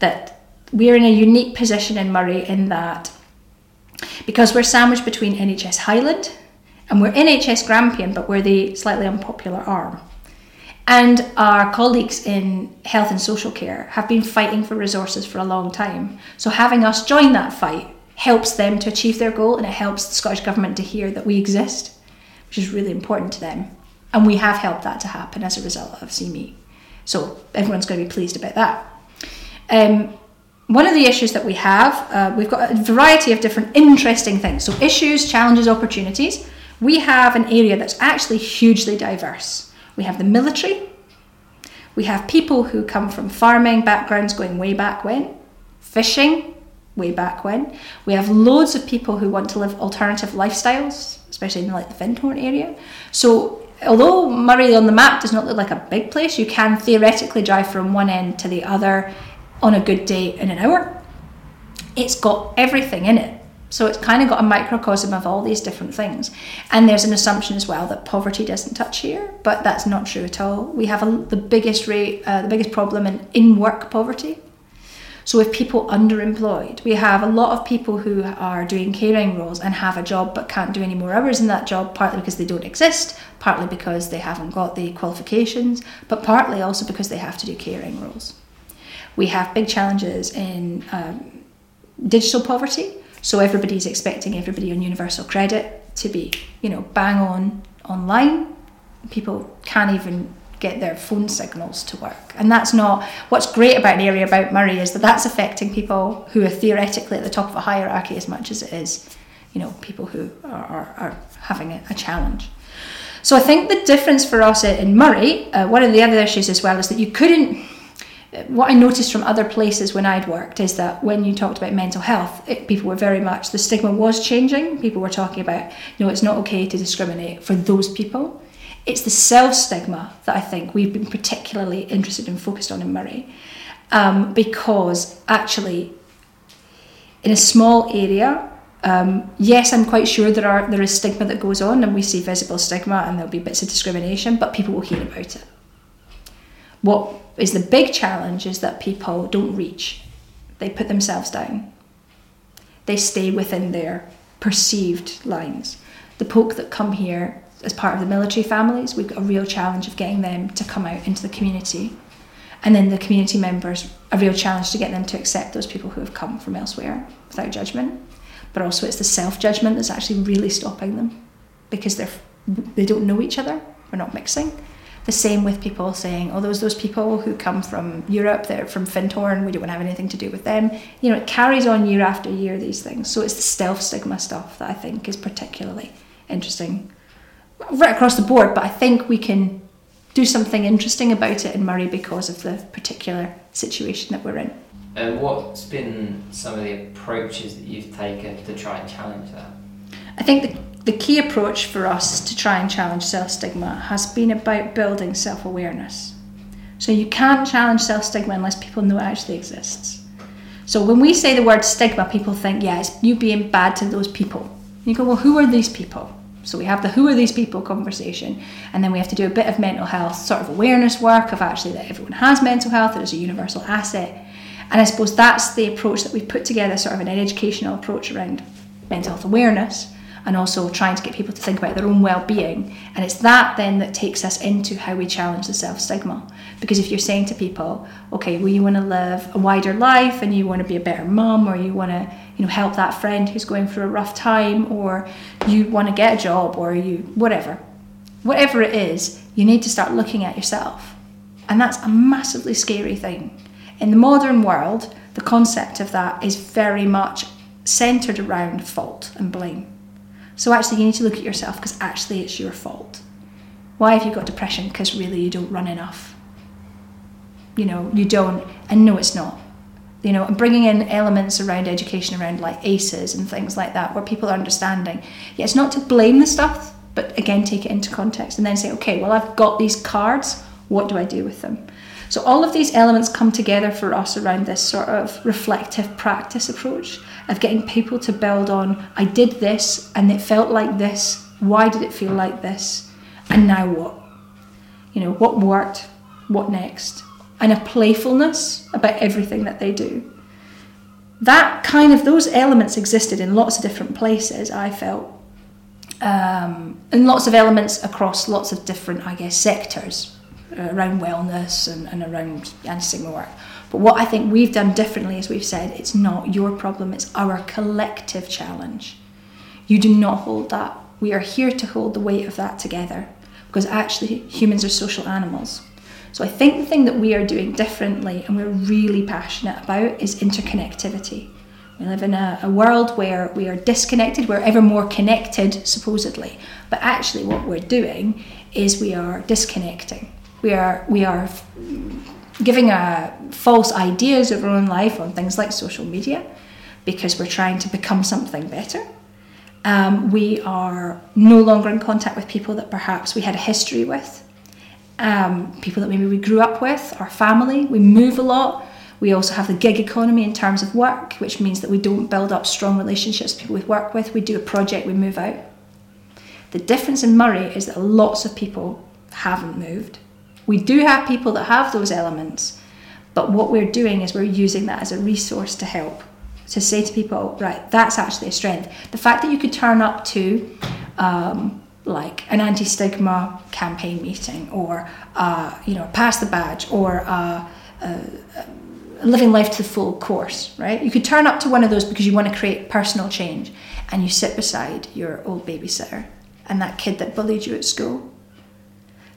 Speaker 5: that we're in a unique position in Moray in that because we're sandwiched between NHS Highland and we're NHS Grampian, but we're the slightly unpopular arm. And our colleagues in health and social care have been fighting for resources for a long time. So having us join that fight helps them to achieve their goal and it helps the Scottish Government to hear that we exist, which is really important to them. And we have helped that to happen as a result of See Me. So everyone's going to be pleased about that. Um, one of the issues that we have, uh, we've got a variety of different interesting things. So, issues, challenges, opportunities. We have an area that's actually hugely diverse. We have the military, we have people who come from farming backgrounds going way back when, fishing, way back when. We have loads of people who want to live alternative lifestyles, especially in like the Findhorn area. So although Moray on the map does not look like a big place, you can theoretically drive from one end to the other on a good day in an hour. It's got everything in it. So it's kind of got a microcosm of all these different things. And there's an assumption as well that poverty doesn't touch here, but that's not true at all. We have a, the biggest rate, uh, the biggest problem in in work poverty. So if people underemployed, we have a lot of people who are doing caring roles and have a job but can't do any more hours in that job, partly because they don't exist, partly because they haven't got the qualifications, but partly also because they have to do caring roles. We have big challenges in um, digital poverty. So everybody's expecting everybody on universal credit to be, you know, bang on online. People can't even get their phone signals to work. And that's not what's great about an area about Moray is that that's affecting people who are theoretically at the top of a hierarchy as much as it is, you know, people who are, are, are having a, challenge. So I think the difference for us in Moray, uh, one of the other issues as well, is that you couldn't. What I noticed from other places when I'd worked is that when you talked about mental health, it, people were very much the stigma was changing. People were talking about, you know, it's not okay to discriminate for those people it's the self stigma that I think we've been particularly interested and focused on in Moray um, because actually, in a small area, um, yes, I'm quite sure there are there is stigma that goes on, and we see visible stigma, and there'll be bits of discrimination, but people will hear about it. What is the big challenge is that people don't reach; they put themselves down. They stay within their perceived lines. The folk that come here as part of the military families, we've got a real challenge of getting them to come out into the community. And then the community members, a real challenge to get them to accept those people who have come from elsewhere without judgment. But also, it's the self judgment that's actually really stopping them because they're, they don't know each other, we're not mixing. The same with people saying, oh, those those people who come from Europe, they're from Findhorn, we don't want to have anything to do with them. You know, it carries on year after year, these things. So it's the self stigma stuff that I think is particularly interesting right across the board, but I think we can do something interesting about it in Moray because of the particular situation that we're in.
Speaker 1: And what's been some of the approaches that you've taken to try and challenge that?
Speaker 5: I think the, the key approach for us to try and challenge self stigma has been about building self awareness. So you can't challenge self stigma unless people know it actually exists. So when we say the word stigma, people think, yeah, it's you being bad to those people. And you go, well, who are these people? So we have the who are these people conversation, and then we have to do a bit of mental health sort of awareness work of actually that everyone has mental health, it is a universal asset. And I suppose that's the approach that we've put together, sort of an educational approach around mental health awareness and also trying to get people to think about their own well-being. And it's that then that takes us into how we challenge the self-stigma. Because if you're saying to people okay well you want to live a wider life and you want to be a better mum or you want to you know help that friend who's going through a rough time or you want to get a job or you whatever whatever it is you need to start looking at yourself. And that's a massively scary thing. In the modern world the concept of that is very much centered around fault and blame so actually you need to look at yourself because actually it's your fault. Why have you got depression? Because really you don't run enough. You know you don't and no it's not. You know, bringing in elements around education, around like ACEs and things like that, where people are understanding. Yeah, it's not to blame the stuff, but again, take it into context and then say, okay, well, I've got these cards, what do I do with them? So, all of these elements come together for us around this sort of reflective practice approach of getting people to build on, I did this and it felt like this, why did it feel like this, and now what? You know, what worked, what next? and a playfulness about everything that they do. That kind of, those elements existed in lots of different places, I felt. Um, and lots of elements across lots of different, I guess, sectors uh, around wellness and, and around anti stigma work. But what I think we've done differently is we've said it's not your problem, it's our collective challenge. You do not hold that. We are here to hold the weight of that together because actually humans are social animals. So I think the thing that we are doing differently and we're really passionate about is interconnectivity. We live in a, a, world where we are disconnected, we're ever more connected, supposedly. But actually, what we're doing is we are disconnecting. We are, we are giving uh, false ideas of our own life on things like social media because we're trying to become something better. Um, we are no longer in contact with people that perhaps we had a history with um, people that maybe we grew up with, our family. We move a lot. We also have the gig economy in terms of work, which means that we don't build up strong relationships with people we work with. We do a project, we move out. The difference in Moray is that lots of people haven't moved. We do have people that have those elements, but what we're doing is we're using that as a resource to help. To say to people, right, that's actually a strength. The fact that you could turn up to um, like an anti-stigma campaign meeting or uh, you know pass the badge or uh, uh, living life to the full course right you could turn up to one of those because you want to create personal change and you sit beside your old babysitter and that kid that bullied you at school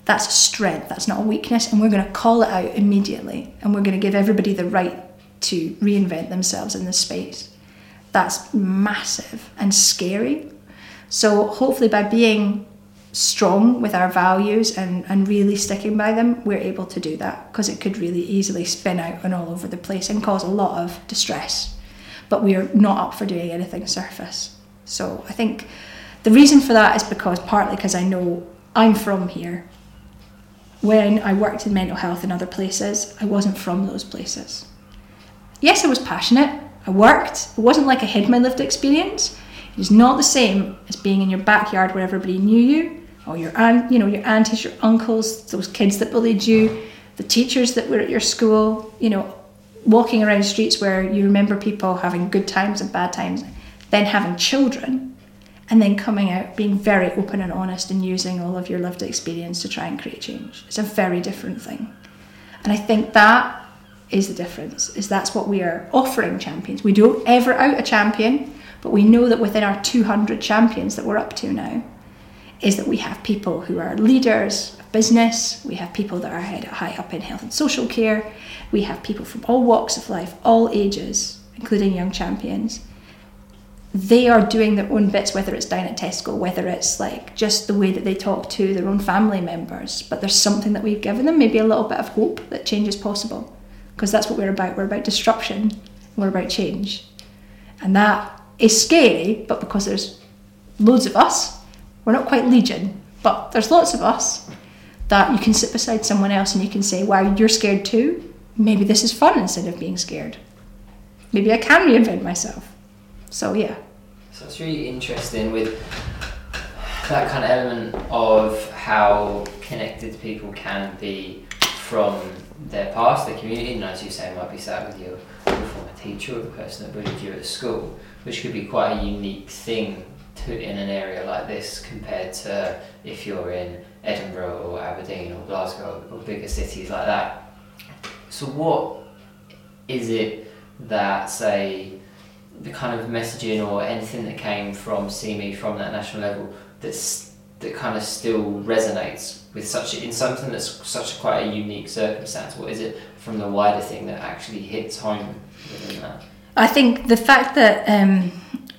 Speaker 5: That's a strength, that's not a weakness, and we're going to call it out immediately, and we're going to give everybody the right to reinvent themselves in this space. That's massive and scary. So, hopefully, by being strong with our values and, and really sticking by them, we're able to do that because it could really easily spin out and all over the place and cause a lot of distress. But we are not up for doing anything surface. So I think the reason for that is because partly because I know I'm from here. When I worked in mental health in other places, I wasn't from those places. Yes, I was passionate. I worked. It wasn't like I hid my lived experience. It is not the same as being in your backyard where everybody knew you or your aunt, you know, your aunties, your uncles, those kids that bullied you, the teachers that were at your school, you know, walking around streets where you remember people having good times and bad times, then having children, and then coming out being very open and honest and using all of your lived experience to try and create change. It's a very different thing. And I think that is the difference, is that's what we are offering champions. We don't ever out a champion, but we know that within our 200 champions that we're up to now, is that we have people who are leaders of business, we have people that are head high up in health and social care, we have people from all walks of life, all ages, including young champions. They are doing their own bits, whether it's down at Tesco, whether it's like just the way that they talk to their own family members. But there's something that we've given them, maybe a little bit of hope that change is possible. Because that's what we're about. We're about disruption, we're about change. And that is scary, but because there's loads of us, we're not quite legion, but there's lots of us that you can sit beside someone else and you can say, wow, you're scared too. Maybe this is fun instead of being scared. Maybe I can reinvent myself. So, yeah.
Speaker 1: So it's really interesting with that kind of element of how connected people can be from their past, their community, and as you say, might be sat with your, your former teacher or the person that bullied you at school, which could be quite a unique thing to in an area like this compared to if you're in Edinburgh or Aberdeen or Glasgow or bigger cities like that. So what is it that say the kind of messaging or anything that came from See Me from that national level that's that kind of still resonates with such in something that's such quite a unique circumstance? What is it from the wider thing that actually hits home within that?
Speaker 5: I think the fact that um,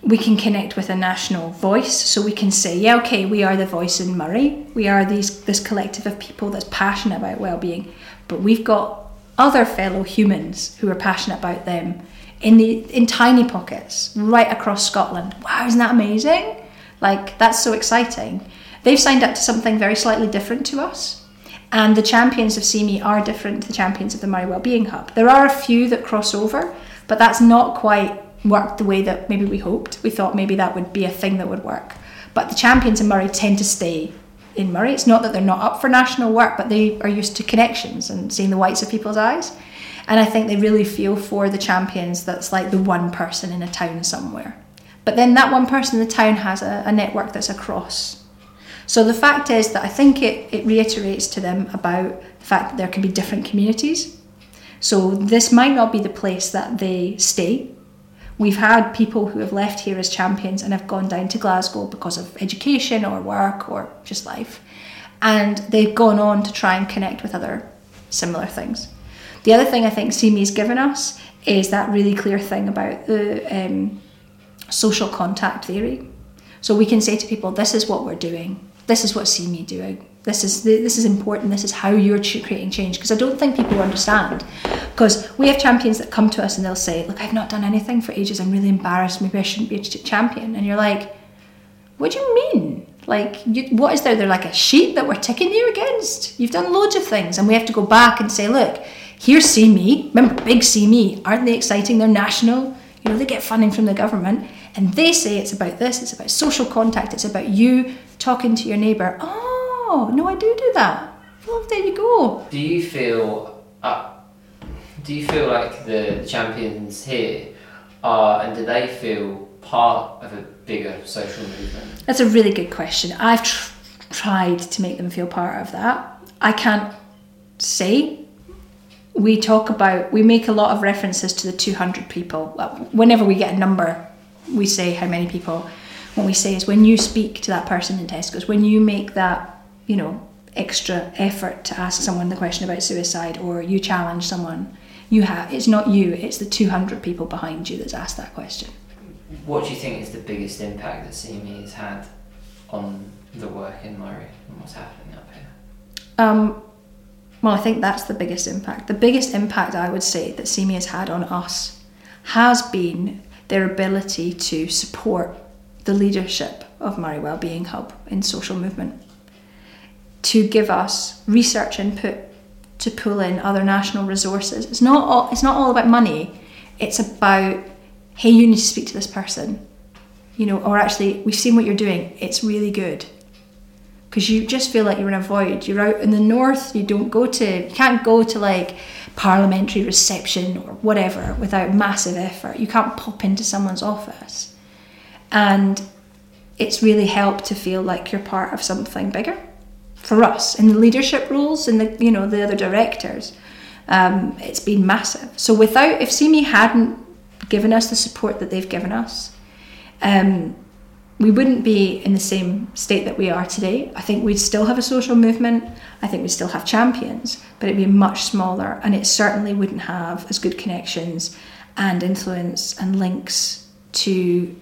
Speaker 5: we can connect with a national voice so we can say yeah okay we are the voice in Moray. we are these this collective of people that's passionate about well-being but we've got other fellow humans who are passionate about them in the in tiny pockets right across Scotland wow isn't that amazing like that's so exciting they've signed up to something very slightly different to us and the champions of See Me are different to the champions of the Moray Wellbeing Hub there are a few that cross over but that's not quite worked the way that maybe we hoped. We thought maybe that would be a thing that would work. But the champions in Moray tend to stay in Moray. It's not that they're not up for national work, but they are used to connections and seeing the whites of people's eyes. And I think they really feel for the champions that's like the one person in a town somewhere. But then that one person in the town has a, a network that's across. So the fact is that I think it, it reiterates to them about the fact that there can be different communities. So this might not be the place that they stay We've had people who have left here as champions and have gone down to Glasgow because of education or work or just life. And they've gone on to try and connect with other similar things. The other thing I think See Me's given us is that really clear thing about the um, social contact theory. So we can say to people, this is what we're doing, this is what See Me doing, this is this is important. This is how you're creating change because I don't think people understand. Because we have champions that come to us and they'll say, "Look, I've not done anything for ages. I'm really embarrassed. Maybe I shouldn't be a champion." And you're like, "What do you mean? Like, you, what is there? They're like a sheet that we're ticking you against. You've done loads of things, and we have to go back and say, look, here's See Me. Remember, big See Me. Aren't they exciting? They're national. You know, they get funding from the government, and they say it's about this. It's about social contact. It's about you talking to your neighbour. Oh." no, I do do that. Well, there you go.
Speaker 1: Do you feel, uh, do you feel like the champions here are, and do they feel part of a bigger social movement?
Speaker 5: That's a really good question. I've tr- tried to make them feel part of that. I can't say. We talk about, we make a lot of references to the 200 people. Whenever we get a number, we say how many people. What we say is when you speak to that person in Tesco's, when you make that you know, extra effort to ask someone the question about suicide or you challenge someone, you have it's not you, it's the 200 people behind you that's asked that question.
Speaker 1: What do you think is the biggest impact that See Me has had on the work in Moray and what's happening up here?
Speaker 5: Um, well, I think that's the biggest impact. The biggest impact I would say that See Me has had on us has been their ability to support the leadership of Moray Wellbeing Hub in social movement, to give us research input, to pull in other national resources. It's not all, it's not all about money. It's about hey, you need to speak to this person, you know, or actually we've seen what you're doing. It's really good because you just feel like you're in a void. You're out in the north. You don't go to you can't go to like parliamentary reception or whatever without massive effort. You can't pop into someone's office. And it's really helped to feel like you're part of something bigger for us in the leadership roles and the you know the other directors. Um, it's been massive. So without if See Me hadn't given us the support that they've given us, um, we wouldn't be in the same state that we are today. I think we'd still have a social movement. I think we'd still have champions, but it'd be much smaller, and it certainly wouldn't have as good connections and influence and links to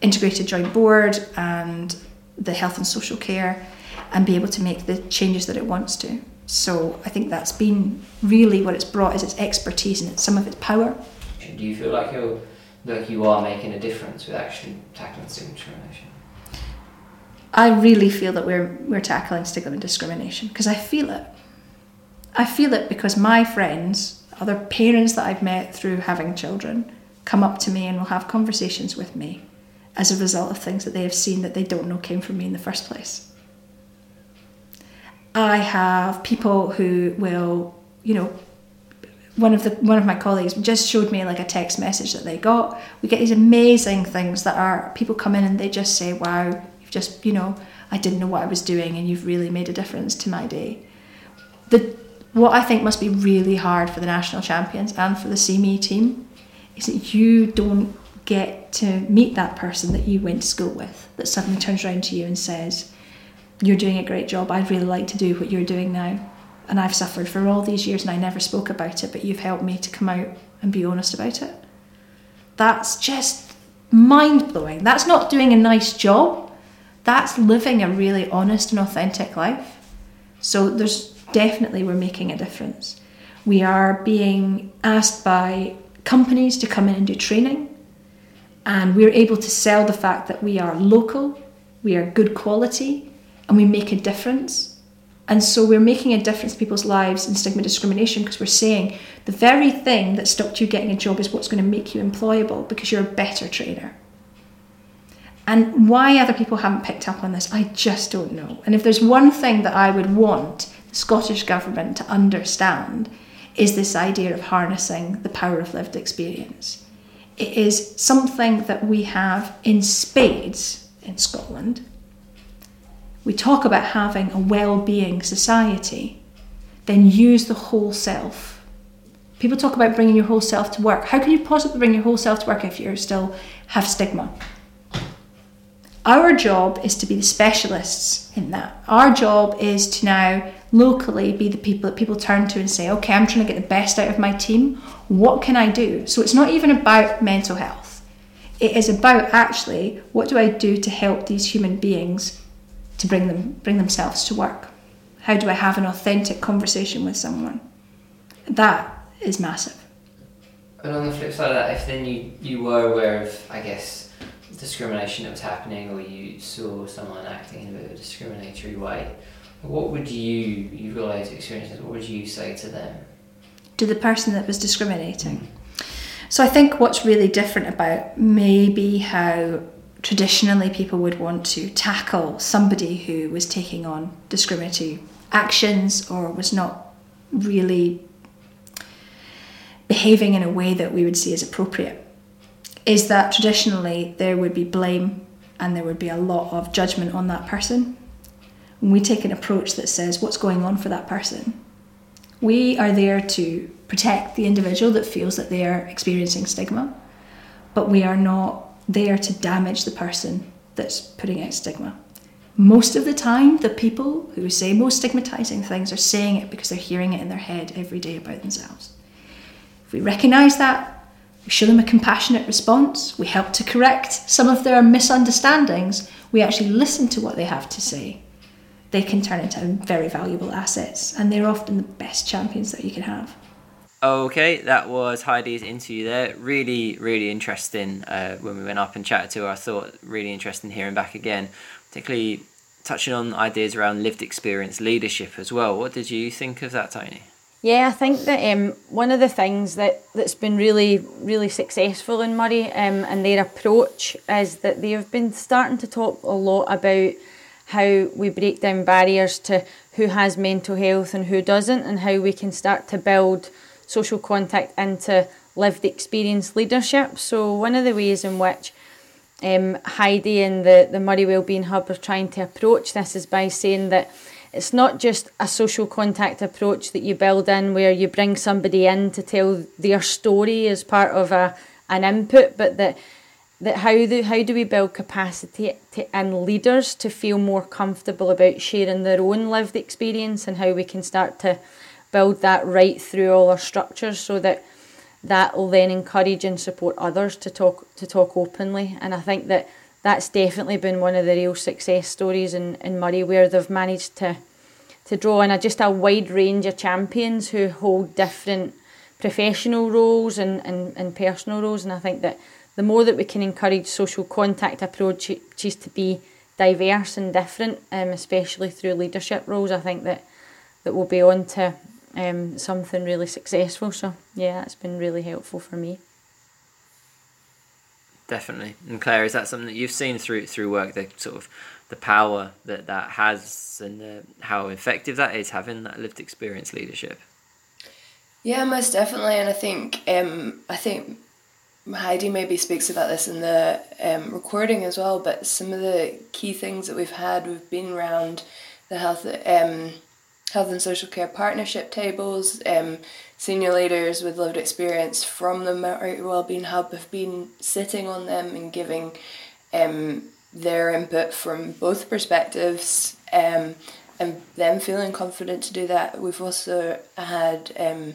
Speaker 5: integrated joint board and the health and social care and be able to make the changes that it wants to. So I think that's been really what it's brought is its expertise and some of its power.
Speaker 1: Do you feel like you're like you are making a difference with actually tackling stigma discrimination?
Speaker 5: I really feel that we're we're tackling stigma and discrimination because I feel it. I feel it because my friends, other parents that I've met through having children, come up to me and will have conversations with me as a result of things that they have seen that they don't know came from me in the first place. I have people who will, you know, one of the one of my colleagues just showed me like a text message that they got. We get these amazing things that are people come in and they just say, "Wow, you've just you know I didn't know what I was doing, and you've really made a difference to my day." The what I think must be really hard for the national champions and for the See Me team is that you don't get to meet that person that you went to school with that suddenly turns around to you and says, "You're doing a great job. I'd really like to do what you're doing now." And I've suffered for all these years and I never spoke about it, but you've helped me to come out and be honest about it. That's just mind blowing. That's not doing a nice job, that's living a really honest and authentic life. So there's definitely we're making a difference. We are being asked by companies to come in and do training, and we're able to sell the fact that we are local, we are good quality, and we make a difference and so we're making a difference in people's lives in stigma discrimination because we're saying the very thing that stopped you getting a job is what's going to make you employable because you're a better trainer. And why other people haven't picked up on this, I just don't know. And if there's one thing that I would want the Scottish Government to understand, is this idea of harnessing the power of lived experience. It is something that we have in spades in Scotland we talk about having a well-being society, then use the whole self. People talk about bringing your whole self to work. How can you possibly bring your whole self to work if you still have stigma? Our job is to be the specialists in that. Our job is to now locally be the people that people turn to and say, okay, I'm trying to get the best out of my team. What can I do? So it's not even about mental health. It is about actually what do I do to help these human beings to bring them bring themselves to work? How do I have an authentic conversation with someone? That is massive.
Speaker 1: But on the flip side of that, if then you, you were aware of, I guess, discrimination that was happening, or you saw someone acting in a bit of a discriminatory way, what would you, you realise experiences, what would you say to them?
Speaker 5: To the person that was discriminating. Mm. So I think what's really different about maybe how traditionally people would want to tackle somebody who was taking on discriminatory actions or was not really behaving in a way that we would see as appropriate is that traditionally there would be blame and there would be a lot of judgment on that person. When we take an approach that says what's going on for that person, we are there to protect the individual that feels that they are experiencing stigma, but we are not there to damage the person that's putting out stigma. most of the time, the people who say most stigmatizing things are saying it because they're hearing it in their head every day about themselves. If we recognize that, we show them a compassionate response, we help to correct some of their misunderstandings, we actually listen to what they have to say, they can turn into very valuable assets, and they're often the best champions that you can have.
Speaker 1: Okay, that was Heidi's interview there. Really, really interesting uh, when we went up and chatted to her. I thought really interesting hearing back again, particularly touching on ideas around lived experience leadership as well. What did you think of that, Toni?
Speaker 4: Yeah, I think that um, one of the things that, that's been really, really successful in Moray um, and their approach is that they have been starting to talk a lot about how we break down barriers to who has mental health and who doesn't, and how we can start to build social contact into lived experience leadership. So, one of the ways in which um, Heidi and the, the Moray Wellbeing Hub are trying to approach this is by saying that it's not just a social contact approach that you build in where you bring somebody in to tell their story as part of a an input, but that that how do how do we build capacity to, in leaders to feel more comfortable about sharing their own lived experience and how we can start to build that right through all our structures so that that will then encourage and support others to talk to talk openly. And I think that that's definitely been one of the real success stories in, in Moray where they've managed to to draw in a, just a wide range of champions who hold different professional roles and, and, and personal roles. And I think that the more that we can encourage social contact approaches to be diverse and different, um, especially through leadership roles, I think that that we'll be on to um, something really successful. So yeah, it's been really helpful for me.
Speaker 1: Definitely. And Clare, is that something that you've seen through through work, the sort of the power that that has and the, how effective that is having that lived experience leadership?
Speaker 3: Yeah, most definitely, and I think um, I think Heidi maybe speaks about this in the um, recording as well. But some of the key things that we've had, we've been around the health um, health and social care partnership tables. Um, senior leaders with lived experience from the Moray Wellbeing Hub have been sitting on them and giving um, their input from both perspectives um, and them feeling confident to do that. We've also had um,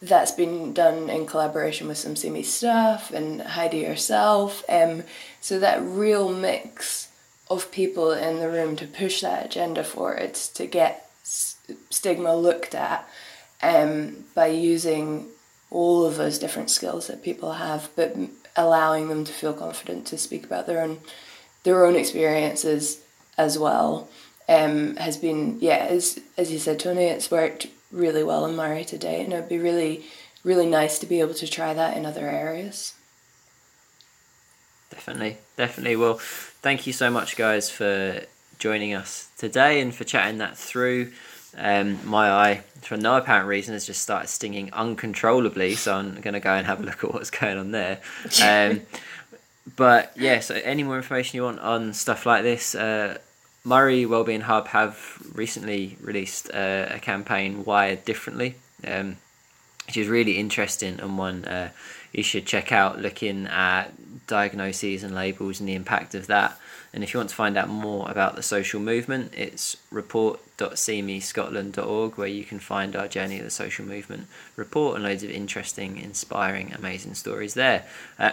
Speaker 3: that's been done in collaboration with some See Me staff and Heidi herself. Um, so that real mix of people in the room to push that agenda forward to get stigma looked at um, by using all of those different skills that people have, but allowing them to feel confident to speak about their own their own experiences as well um, has been yeah as as you said Toni it's worked really well in Moray today and it'd be really really nice to be able to try that in other areas.
Speaker 1: Definitely definitely. Well thank you so much guys for joining us today and for chatting that through um, my eye, for no apparent reason, has just started stinging uncontrollably. So I'm going to go and have a look at what's going on there. Um, [LAUGHS] but yeah, so any more information you want on stuff like this, uh, Moray Wellbeing Hub have recently released uh, a campaign wired differently, um, which is really interesting and one uh, you should check out. Looking at diagnoses and labels and the impact of that. And if you want to find out more about the social movement, it's report.seemescotland.org where you can find our Journey of the Social Movement report and loads of interesting, inspiring, amazing stories there. Uh,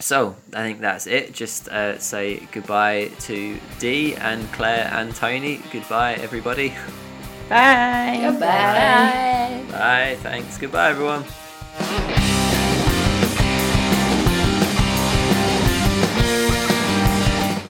Speaker 1: so I think that's it. Just uh, say goodbye to Dee and Clare and Toni. Goodbye, everybody.
Speaker 4: Bye.
Speaker 2: Goodbye.
Speaker 1: Bye. Thanks. Goodbye, everyone.